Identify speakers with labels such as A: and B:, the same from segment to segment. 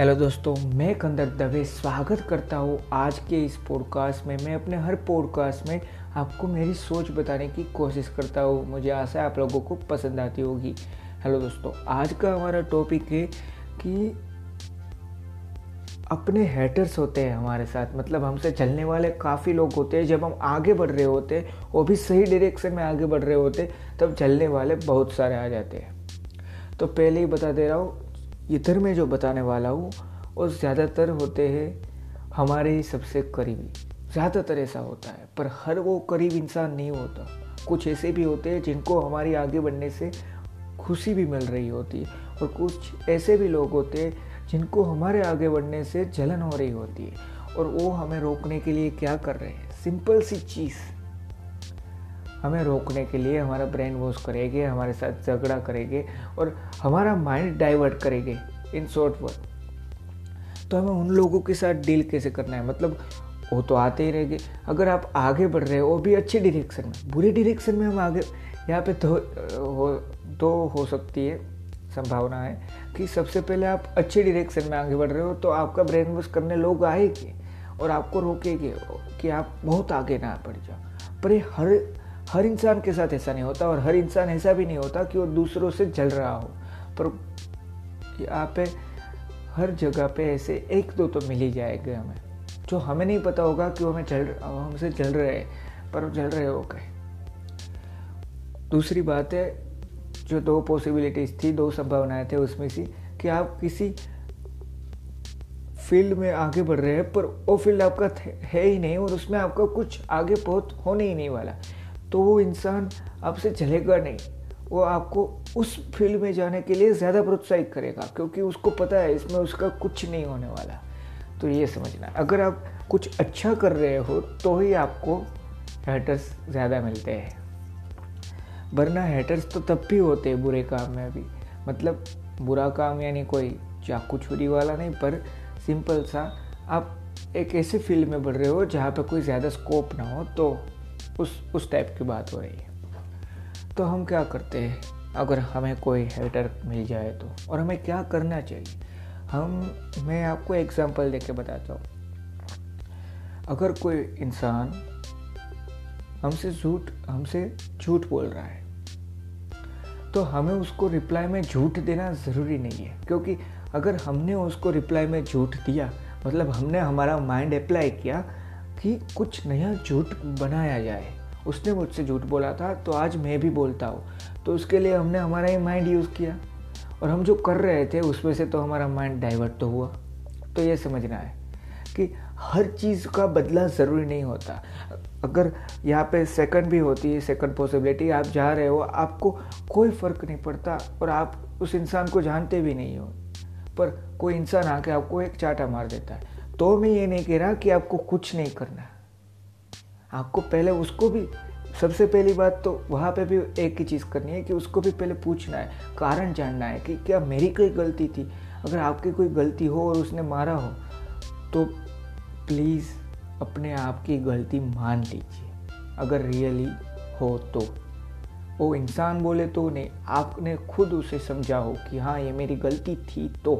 A: Hello दोस्तों, मैं कंदर दवे स्वागत करता हूँ आज के इस पॉडकास्ट में। मैं अपने हर पॉडकास्ट में आपको मेरी सोच बताने की कोशिश करता हूँ। मुझे आशा है आप लोगों को पसंद आती होगी। हेलो दोस्तों, आज का हमारा टॉपिक है कि अपने हेटर्स होते हैं हमारे साथ। मतलब हमसे चलने वाले काफ़ी लोग होते हैं। जब हम आगे बढ़ रहे होते हैं, वो भी सही डायरेक्शन में आगे बढ़ रहे होते तब चलने वाले बहुत सारे आ जाते हैं। तो पहले ही बता दे रहा हूँ इधर में जो बताने वाला हूँ, वो ज़्यादातर होते हैं हमारे ही सबसे करीबी। ज़्यादातर ऐसा होता है, पर हर वो करीब इंसान नहीं होता। कुछ ऐसे भी होते हैं जिनको हमारी आगे बढ़ने से खुशी भी मिल रही होती है, और कुछ ऐसे भी लोग होते हैं जिनको हमारे आगे बढ़ने से जलन हो रही होती है, और वो हमें रोकने के लिए क्या कर रहे हैं? सिंपल सी चीज़। हमें रोकने के लिए हमारा ब्रेन वॉश करेंगे, हमारे साथ झगड़ा करेंगे और हमारा माइंड डाइवर्ट करेंगे इन शॉर्ट वर्ड तो हमें उन लोगों के साथ डील कैसे करना है? मतलब वो तो आते ही रहेंगे। अगर आप आगे बढ़ रहे हो, वो भी अच्छे डिरेक्शन में, बुरे डिरेक्शन में हम आगे, यहाँ पे दो हो तो हो सकती है, संभावना है कि सबसे पहले आप अच्छे डिरेक्शन में आगे बढ़ रहे हो तो आपका ब्रेन वॉश करने लोग आएँगे और आपको रोकेंगे कि आप बहुत आगे ना बढ़ जाओ। पर ये हर हर इंसान के साथ ऐसा नहीं होता और हर इंसान ऐसा भी नहीं होता कि वो दूसरों से जल रहा हो। पर यहाँ पे हर जगह पे ऐसे एक दो तो मिल ही जाएँगे हमें। जो हमें नहीं पता होगा कि वो हमें चल हमसे जल रहे हैं, पर जल रहे हो गए। दूसरी बात है, जो दो पॉसिबिलिटीज़ थी, दो संभावनाएँ थे उसमें से कि आप किसी फ़ील्ड में आगे बढ़ रहे हैं, पर वो फ़ील्ड आपका है ही नहीं और उसमें आपका कुछ आगे बहुत होने ही नहीं वाला। तो वो इंसान आपसे चलेगा नहीं। वो आपको उस फ़ील्ड में जाने के लिए ज़्यादा प्रोत्साहित करेगा, क्योंकि उसको पता है इसमें उसका कुछ नहीं होने वाला। तो ये समझना। अगर आप कुछ अच्छा कर रहे हो तो ही आपको हेटर्स ज़्यादा मिलते हैं। वरना हेटर्स तो तब भी होते हैं बुरे काम में भी। मतलब बुरा काम यानी कोई चाकू छुरी वाला नहीं, पर सिंपल सा आप एक ऐसे फ़ील्ड में बढ़ रहे हो जहाँ पे कोई ज़्यादा स्कोप ना हो तो उस उस टाइप की बात हो रही है। तो हम क्या करते हैं? अगर हमें कोई हेटर मिल जाए तो। और हमें क्या करना चाहिए? हम, मैं आपको एग्जांपल देके बताता हूँ। अगर कोई इंसान हमसे झूठ हमसे झूठ बोल रहा है तो हमें उसको रिप्लाई में झूठ देना ज़रूरी नहीं है। क्योंकि अगर हमने उसको रिप्लाई में झूठ दिया मतलब हमने हमारा माइंड अप्लाई किया कि कुछ नया झूठ बनाया जाए। उसने मुझसे झूठ बोला था तो आज मैं भी बोलता हूँ। तो उसके लिए हमने हमारा ही माइंड यूज़ किया। और हम जो कर रहे थे, उसमें से तो हमारा माइंड डाइवर्ट तो हुआ। तो ये समझना है कि हर चीज़ का बदला ज़रूरी नहीं होता। अगर यहाँ पे सेकंड भी होती है सेकंड पॉसिबिलिटी आप जा रहे हो, आपको कोई फ़र्क नहीं पड़ता और आप उस इंसान को जानते भी नहीं हो। पर कोई इंसान आके आपको एक चाटा मार देता है। तो मैं ये नहीं कह रहा कि आपको कुछ नहीं करना आपको पहले उसको भी, सबसे पहली बात तो वहाँ पे भी एक ही चीज़ करनी है कि उसको भी पहले पूछना है, कारण जानना है कि क्या मेरी कोई गलती थी? अगर आपकी कोई गलती हो और उसने मारा हो तो प्लीज़ अपने आप की गलती मान लीजिए। अगर रियली हो तो। वो इंसान बोले तो नहीं, आपने खुद उसे समझा हो कि हाँ ये मेरी गलती थी तो।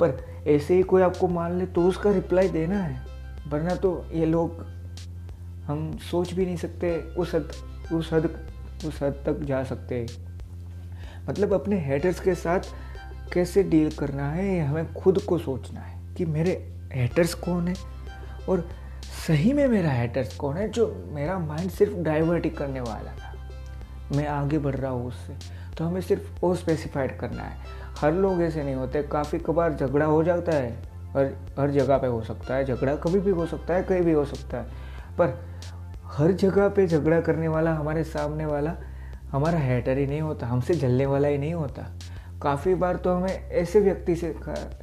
A: पर ऐसे ही कोई आपको मान ले तो उसका रिप्लाई देना है। वरना तो ये लोग हम सोच भी नहीं सकते उस हद उस हद उस हद तक जा सकते मतलब अपने हेटर्स के साथ कैसे डील करना है, ये हमें खुद को सोचना है कि मेरे हेटर्स कौन है और सही में मेरा हेटर्स कौन है जो मेरा माइंड सिर्फ़ डाइवर्ट ही करने वाला था। मैं आगे बढ़ रहा हूँ उससे तो हमें सिर्फ़ वो स्पेसिफाइड करना है। हर लोग ऐसे नहीं होते, काफ़ी कबार झगड़ा हो जाता है, हर हर जगह पे हो सकता है, झगड़ा कभी भी हो सकता है, कहीं भी हो सकता है, पर हर जगह पे झगड़ा करने वाला, हमारे सामने वाला, हमारा हैटर ही नहीं होता, हमसे जलने वाला ही नहीं होता। काफ़ी बार तो हमें ऐसे व्यक्ति से,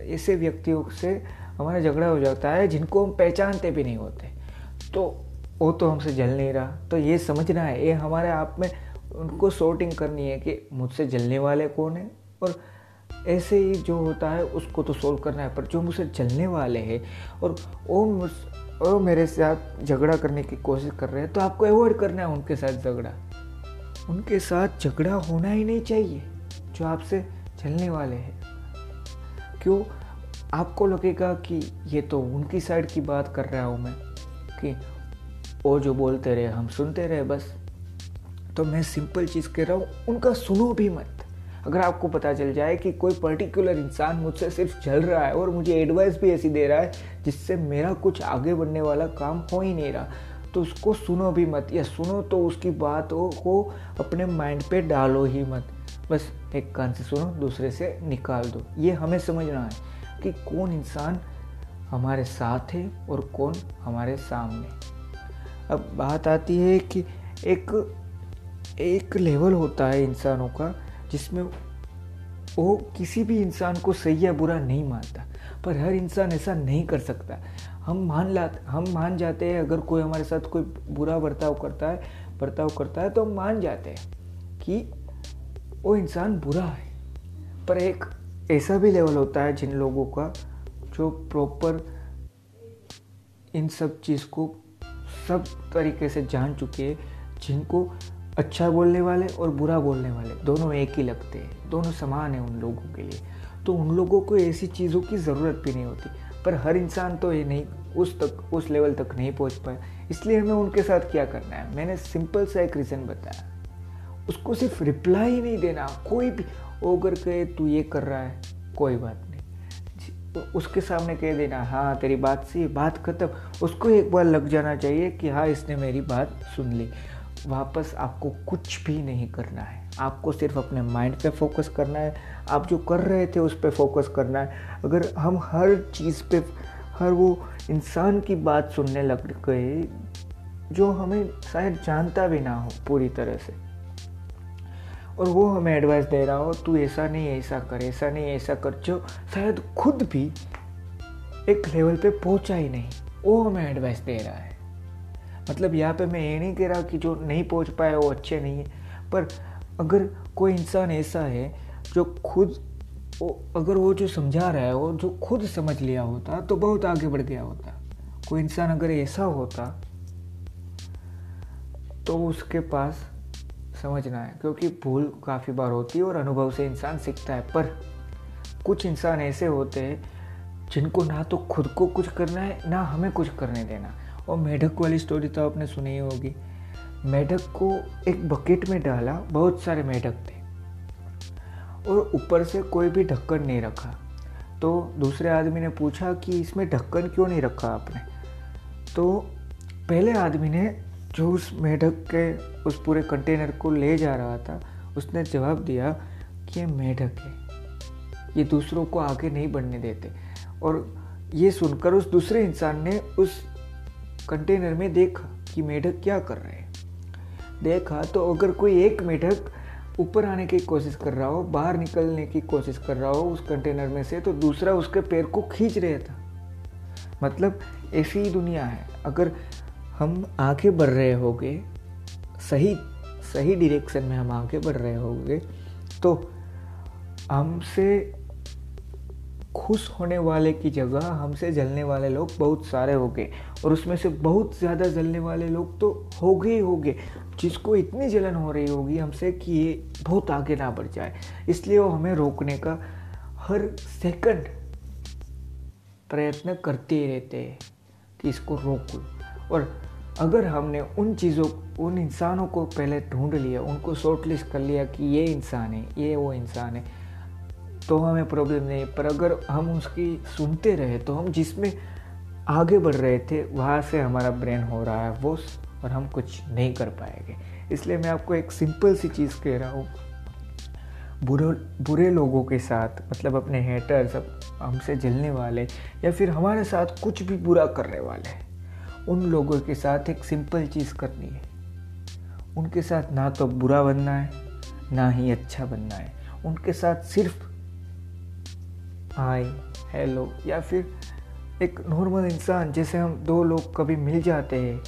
A: ऐसे व्यक्तियों से हमारा झगड़ा हो जाता है, जिनको हम पहचानते भी नहीं होते। तो वो तो हमसे जल नहीं रहा। तो ये समझना है, ये हमारे आप में उनको सॉर्टिंग करनी है कि मुझसे जलने वाले कौन है और ऐसे ही जो होता है, उसको तो सोल्व करना है, पर जो मुझसे जलने वाले हैं और वो मुझ और मेरे साथ झगड़ा करने की कोशिश कर रहे हैं तो आपको अवॉइड करना है उनके साथ झगड़ा। उनके साथ झगड़ा होना ही नहीं चाहिए, जो आपसे चलने वाले हैं। क्यों? आपको लगेगा कि ये तो उनकी साइड की बात कर रहा हूँ मैं, कि वो जो बोलते रहे, हम सुनते रहे बस। तो मैं सिंपल चीज़ कह रहा हूँ, उनका सुनो भी मत। अगर आपको पता चल जाए कि कोई पर्टिकुलर इंसान मुझसे सिर्फ़ जल रहा है और मुझे एडवाइस भी ऐसी दे रहा है जिससे मेरा कुछ आगे बढ़ने वाला काम हो ही नहीं रहा तो उसको सुनो भी मत या सुनो तो उसकी बातों को अपने माइंड पे डालो ही मत। बस एक कान से सुनो, दूसरे से निकाल दो। ये हमें समझना है कि कौन इंसान हमारे साथ है और कौन हमारे सामने। अब बात आती है कि एक एक लेवल होता है इंसानों का जिसमें वो किसी भी इंसान को सही या बुरा नहीं मानता, पर हर इंसान ऐसा नहीं कर सकता। हम मान ला हम मान जाते हैं, अगर कोई हमारे साथ कोई बुरा बर्ताव करता है, बर्ताव करता है तो हम मान जाते हैं कि वो इंसान बुरा है। पर एक ऐसा भी लेवल होता है जिन लोगों का जो प्रॉपर इन सब चीज़ को सब तरीके से जान चुके हैं, जिनको अच्छा बोलने वाले और बुरा बोलने वाले, दोनों एक ही लगते हैं, दोनों समान हैं उन लोगों के लिए। तो उन लोगों को ऐसी चीज़ों की ज़रूरत भी नहीं होती। पर हर इंसान तो ये नहीं, उस तक, उस लेवल तक नहीं पहुँच पाया इसलिए हमें उनके साथ क्या करना है? मैंने सिंपल सा एक रीज़न बताया। उसको सिर्फ़ रिप्लाई नहीं देना, कोई भी ओगर कहे तू ये कर रहा है, कोई बात नहीं। उसके सामने कह देना हाँ तेरी बात सी बात खत्म। उसको एक बार लग जाना चाहिए कि हाँ इसने मेरी बात सुन ली। वापस आपको कुछ भी नहीं करना है। आपको सिर्फ़ अपने माइंड पे फोकस करना है। आप जो कर रहे थे उस पर फोकस करना है। अगर हम हर चीज़ पे, हर वो इंसान की बात सुनने लग गए, जो हमें शायद जानता भी ना हो पूरी तरह से, और वो हमें एडवाइस दे रहा हो, तू ऐसा नहीं, ऐसा कर, ऐसा नहीं, ऐसा कर, जो शायद खुद भी एक लेवल पे पहुँचा ही नहीं, वो हमें एडवाइस दे रहा है। मतलब यहाँ पे मैं ये नहीं कह रहा कि जो नहीं पहुँच पाए वो अच्छे नहीं है, पर अगर कोई इंसान ऐसा है जो खुद वो, अगर वो जो समझा रहा है, वो जो खुद समझ लिया होता तो बहुत आगे बढ़ गया होता। कोई इंसान अगर ऐसा होता तो उसके पास समझना है क्योंकि भूल काफ़ी बार होती है और अनुभव से इंसान सीखता है। पर कुछ इंसान ऐसे होते हैं जिनको ना तो खुद को कुछ करना है, ना हमें कुछ करने देना। और मेढक वाली स्टोरी तो आपने सुनी ही होगी। मेढक को एक बकेट में डाला, बहुत सारे मेढक थे। और ऊपर से कोई भी ढक्कन नहीं रखा। तो दूसरे आदमी ने पूछा कि इसमें ढक्कन क्यों नहीं रखा आपने? तो पहले आदमी ने जो उस मेढक के, उस पूरे कंटेनर को ले जा रहा था, उसने जवाब दिया कि ये मेढक है। ये दूसरों को आगे नहीं बढ़ने देते। और ये सुनकर उस दूसरे इंसान ने उस कंटेनर में देखा कि मेढक क्या कर रहे हैं। देखा तो अगर कोई एक मेढक ऊपर आने की कोशिश कर रहा हो, बाहर निकलने की कोशिश कर रहा हो उस कंटेनर में से तो दूसरा उसके पैर को खींच रहा था। मतलब ऐसी ही दुनिया है। अगर हम आगे बढ़ रहे होंगे, सही सही डिरेक्शन में हम आगे बढ़ रहे होंगे तो हमसे खुश होने वाले की जगह हमसे जलने वाले लोग बहुत सारे हो गए और उसमें से बहुत ज़्यादा जलने वाले लोग तो हो गए ही हो गए जिसको इतनी जलन हो रही होगी हमसे कि ये बहुत आगे ना बढ़ जाए। इसलिए वो हमें रोकने का हर सेकंड प्रयत्न करते ही रहते हैं कि इसको रोक। और अगर हमने उन चीज़ों, उन इंसानों को पहले ढूंढ लिया, उनको शॉर्ट लिस्ट कर लिया कि ये इंसान है, ये वो इंसान है तो हमें प्रॉब्लम नहीं। पर अगर हम उसकी सुनते रहे तो हम जिसमें आगे बढ़ रहे थे, वहाँ से हमारा ब्रेन हो रहा है, वो और हम कुछ नहीं कर पाएँगे। इसलिए मैं आपको एक सिंपल सी चीज़ कह रहा हूँ। बुरे बुरे लोगों के साथ मतलब अपने हेटर्स हमसे जलने वाले, या फिर हमारे साथ कुछ भी बुरा करने वाले उन लोगों के साथ एक सिंपल चीज़ करनी है। उनके साथ ना तो बुरा बनना है, ना ही अच्छा बनना है। उनके साथ सिर्फ़ हाय हेलो या फिर एक नॉर्मल इंसान जैसे हम दो लोग कभी मिल जाते हैं।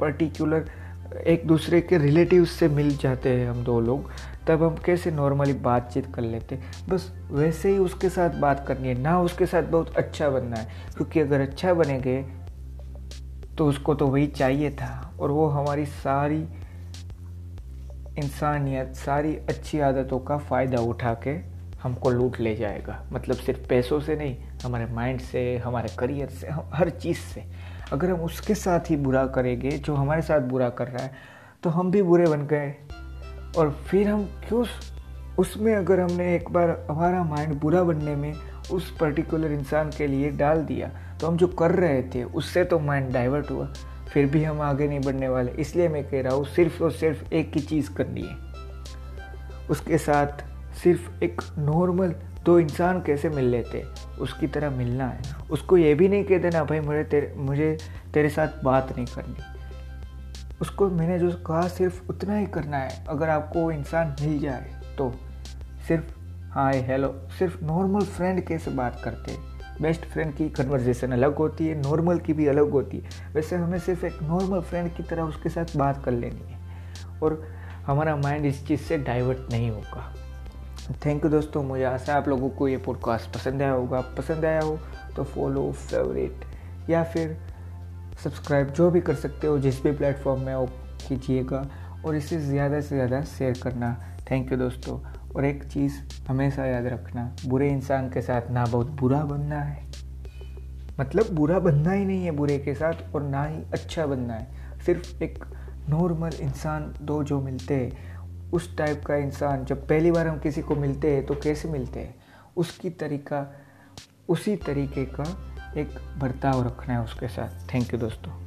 A: पर्टिकुलर एक दूसरे के रिलेटिव से मिल जाते हैं हम दो लोग, तब हम कैसे नॉर्मली बातचीत कर लेते बस वैसे ही उसके साथ बात करनी है, ना उसके साथ बहुत अच्छा बनना है, क्योंकि अगर अच्छा बनेंगे तो उसको तो वही चाहिए था, और वो हमारी सारी इंसानियत, सारी अच्छी आदतों का फ़ायदा उठा के हमको लूट ले जाएगा। मतलब सिर्फ़ पैसों से नहीं, हमारे माइंड से, हमारे करियर से हम हर चीज़ से। अगर हम उसके साथ ही बुरा करेंगे, जो हमारे साथ बुरा कर रहा है तो हम भी बुरे बन गए। और फिर हम क्यों उसमें अगर हमने एक बार हमारा माइंड बुरा बनने में उस पर्टिकुलर इंसान के लिए डाल दिया तो हम जो कर रहे थे, उससे तो माइंड डाइवर्ट हुआ। फिर भी हम आगे नहीं बढ़ने वाले। इसलिए मैं कह रहा हूँ, सिर्फ़ और सिर्फ़ एक ही चीज़ करनी है। उसके साथ सिर्फ़ एक नॉर्मल दो इंसान कैसे मिल लेते? उसकी तरह मिलना है। उसको ये भी नहीं कह देना, भाई, मुझे तेरे मुझे तेरे साथ बात नहीं करनी। उसको मैंने जो कहा, सिर्फ़ उतना ही करना है। अगर आपको वो इंसान मिल जाए तो सिर्फ़ हाय हेलो सिर्फ़ नॉर्मल फ्रेंड कैसे बात करते? बेस्ट फ्रेंड की कन्वर्जेसन अलग होती है नॉर्मल की भी अलग होती है। वैसे हमें सिर्फ़ एक नॉर्मल फ्रेंड की तरह उसके साथ बात कर लेनी है। और हमारा माइंड इस चीज़ से डाइवर्ट नहीं होगा। थैंक यू दोस्तों, मुझे आशा है आप लोगों को ये पॉडकास्ट पसंद आया होगा। पसंद आया हो तो फॉलो फेवरेट या फिर सब्सक्राइब जो भी कर सकते हो, जिस भी प्लेटफॉर्म में वो कीजिएगा। और इसे ज़्यादा से ज़्यादा शेयर करना। थैंक यू दोस्तों। और एक चीज़ हमेशा याद रखना, बुरे इंसान के साथ ना बहुत बुरा बनना है। मतलब बुरा बनना ही नहीं है बुरे के साथ और ना ही अच्छा बनना है। सिर्फ़ एक नॉर्मल इंसान दो जो मिलते हैं उस टाइप का इंसान जब पहली बार हम किसी को मिलते हैं तो कैसे मिलते हैं? उसकी तरीका, उसी तरीके का एक बर्ताव रखना है उसके साथ। थैंक यू दोस्तों।